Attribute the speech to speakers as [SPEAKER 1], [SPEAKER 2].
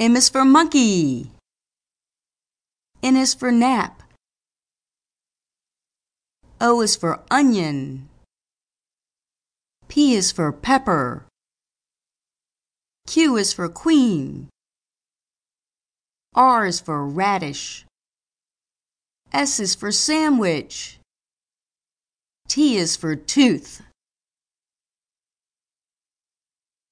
[SPEAKER 1] M is for monkey. N is for nap. O is for onion. P is for pepper. Q is for queen. R is for radish. S is for sandwich. T is for tooth.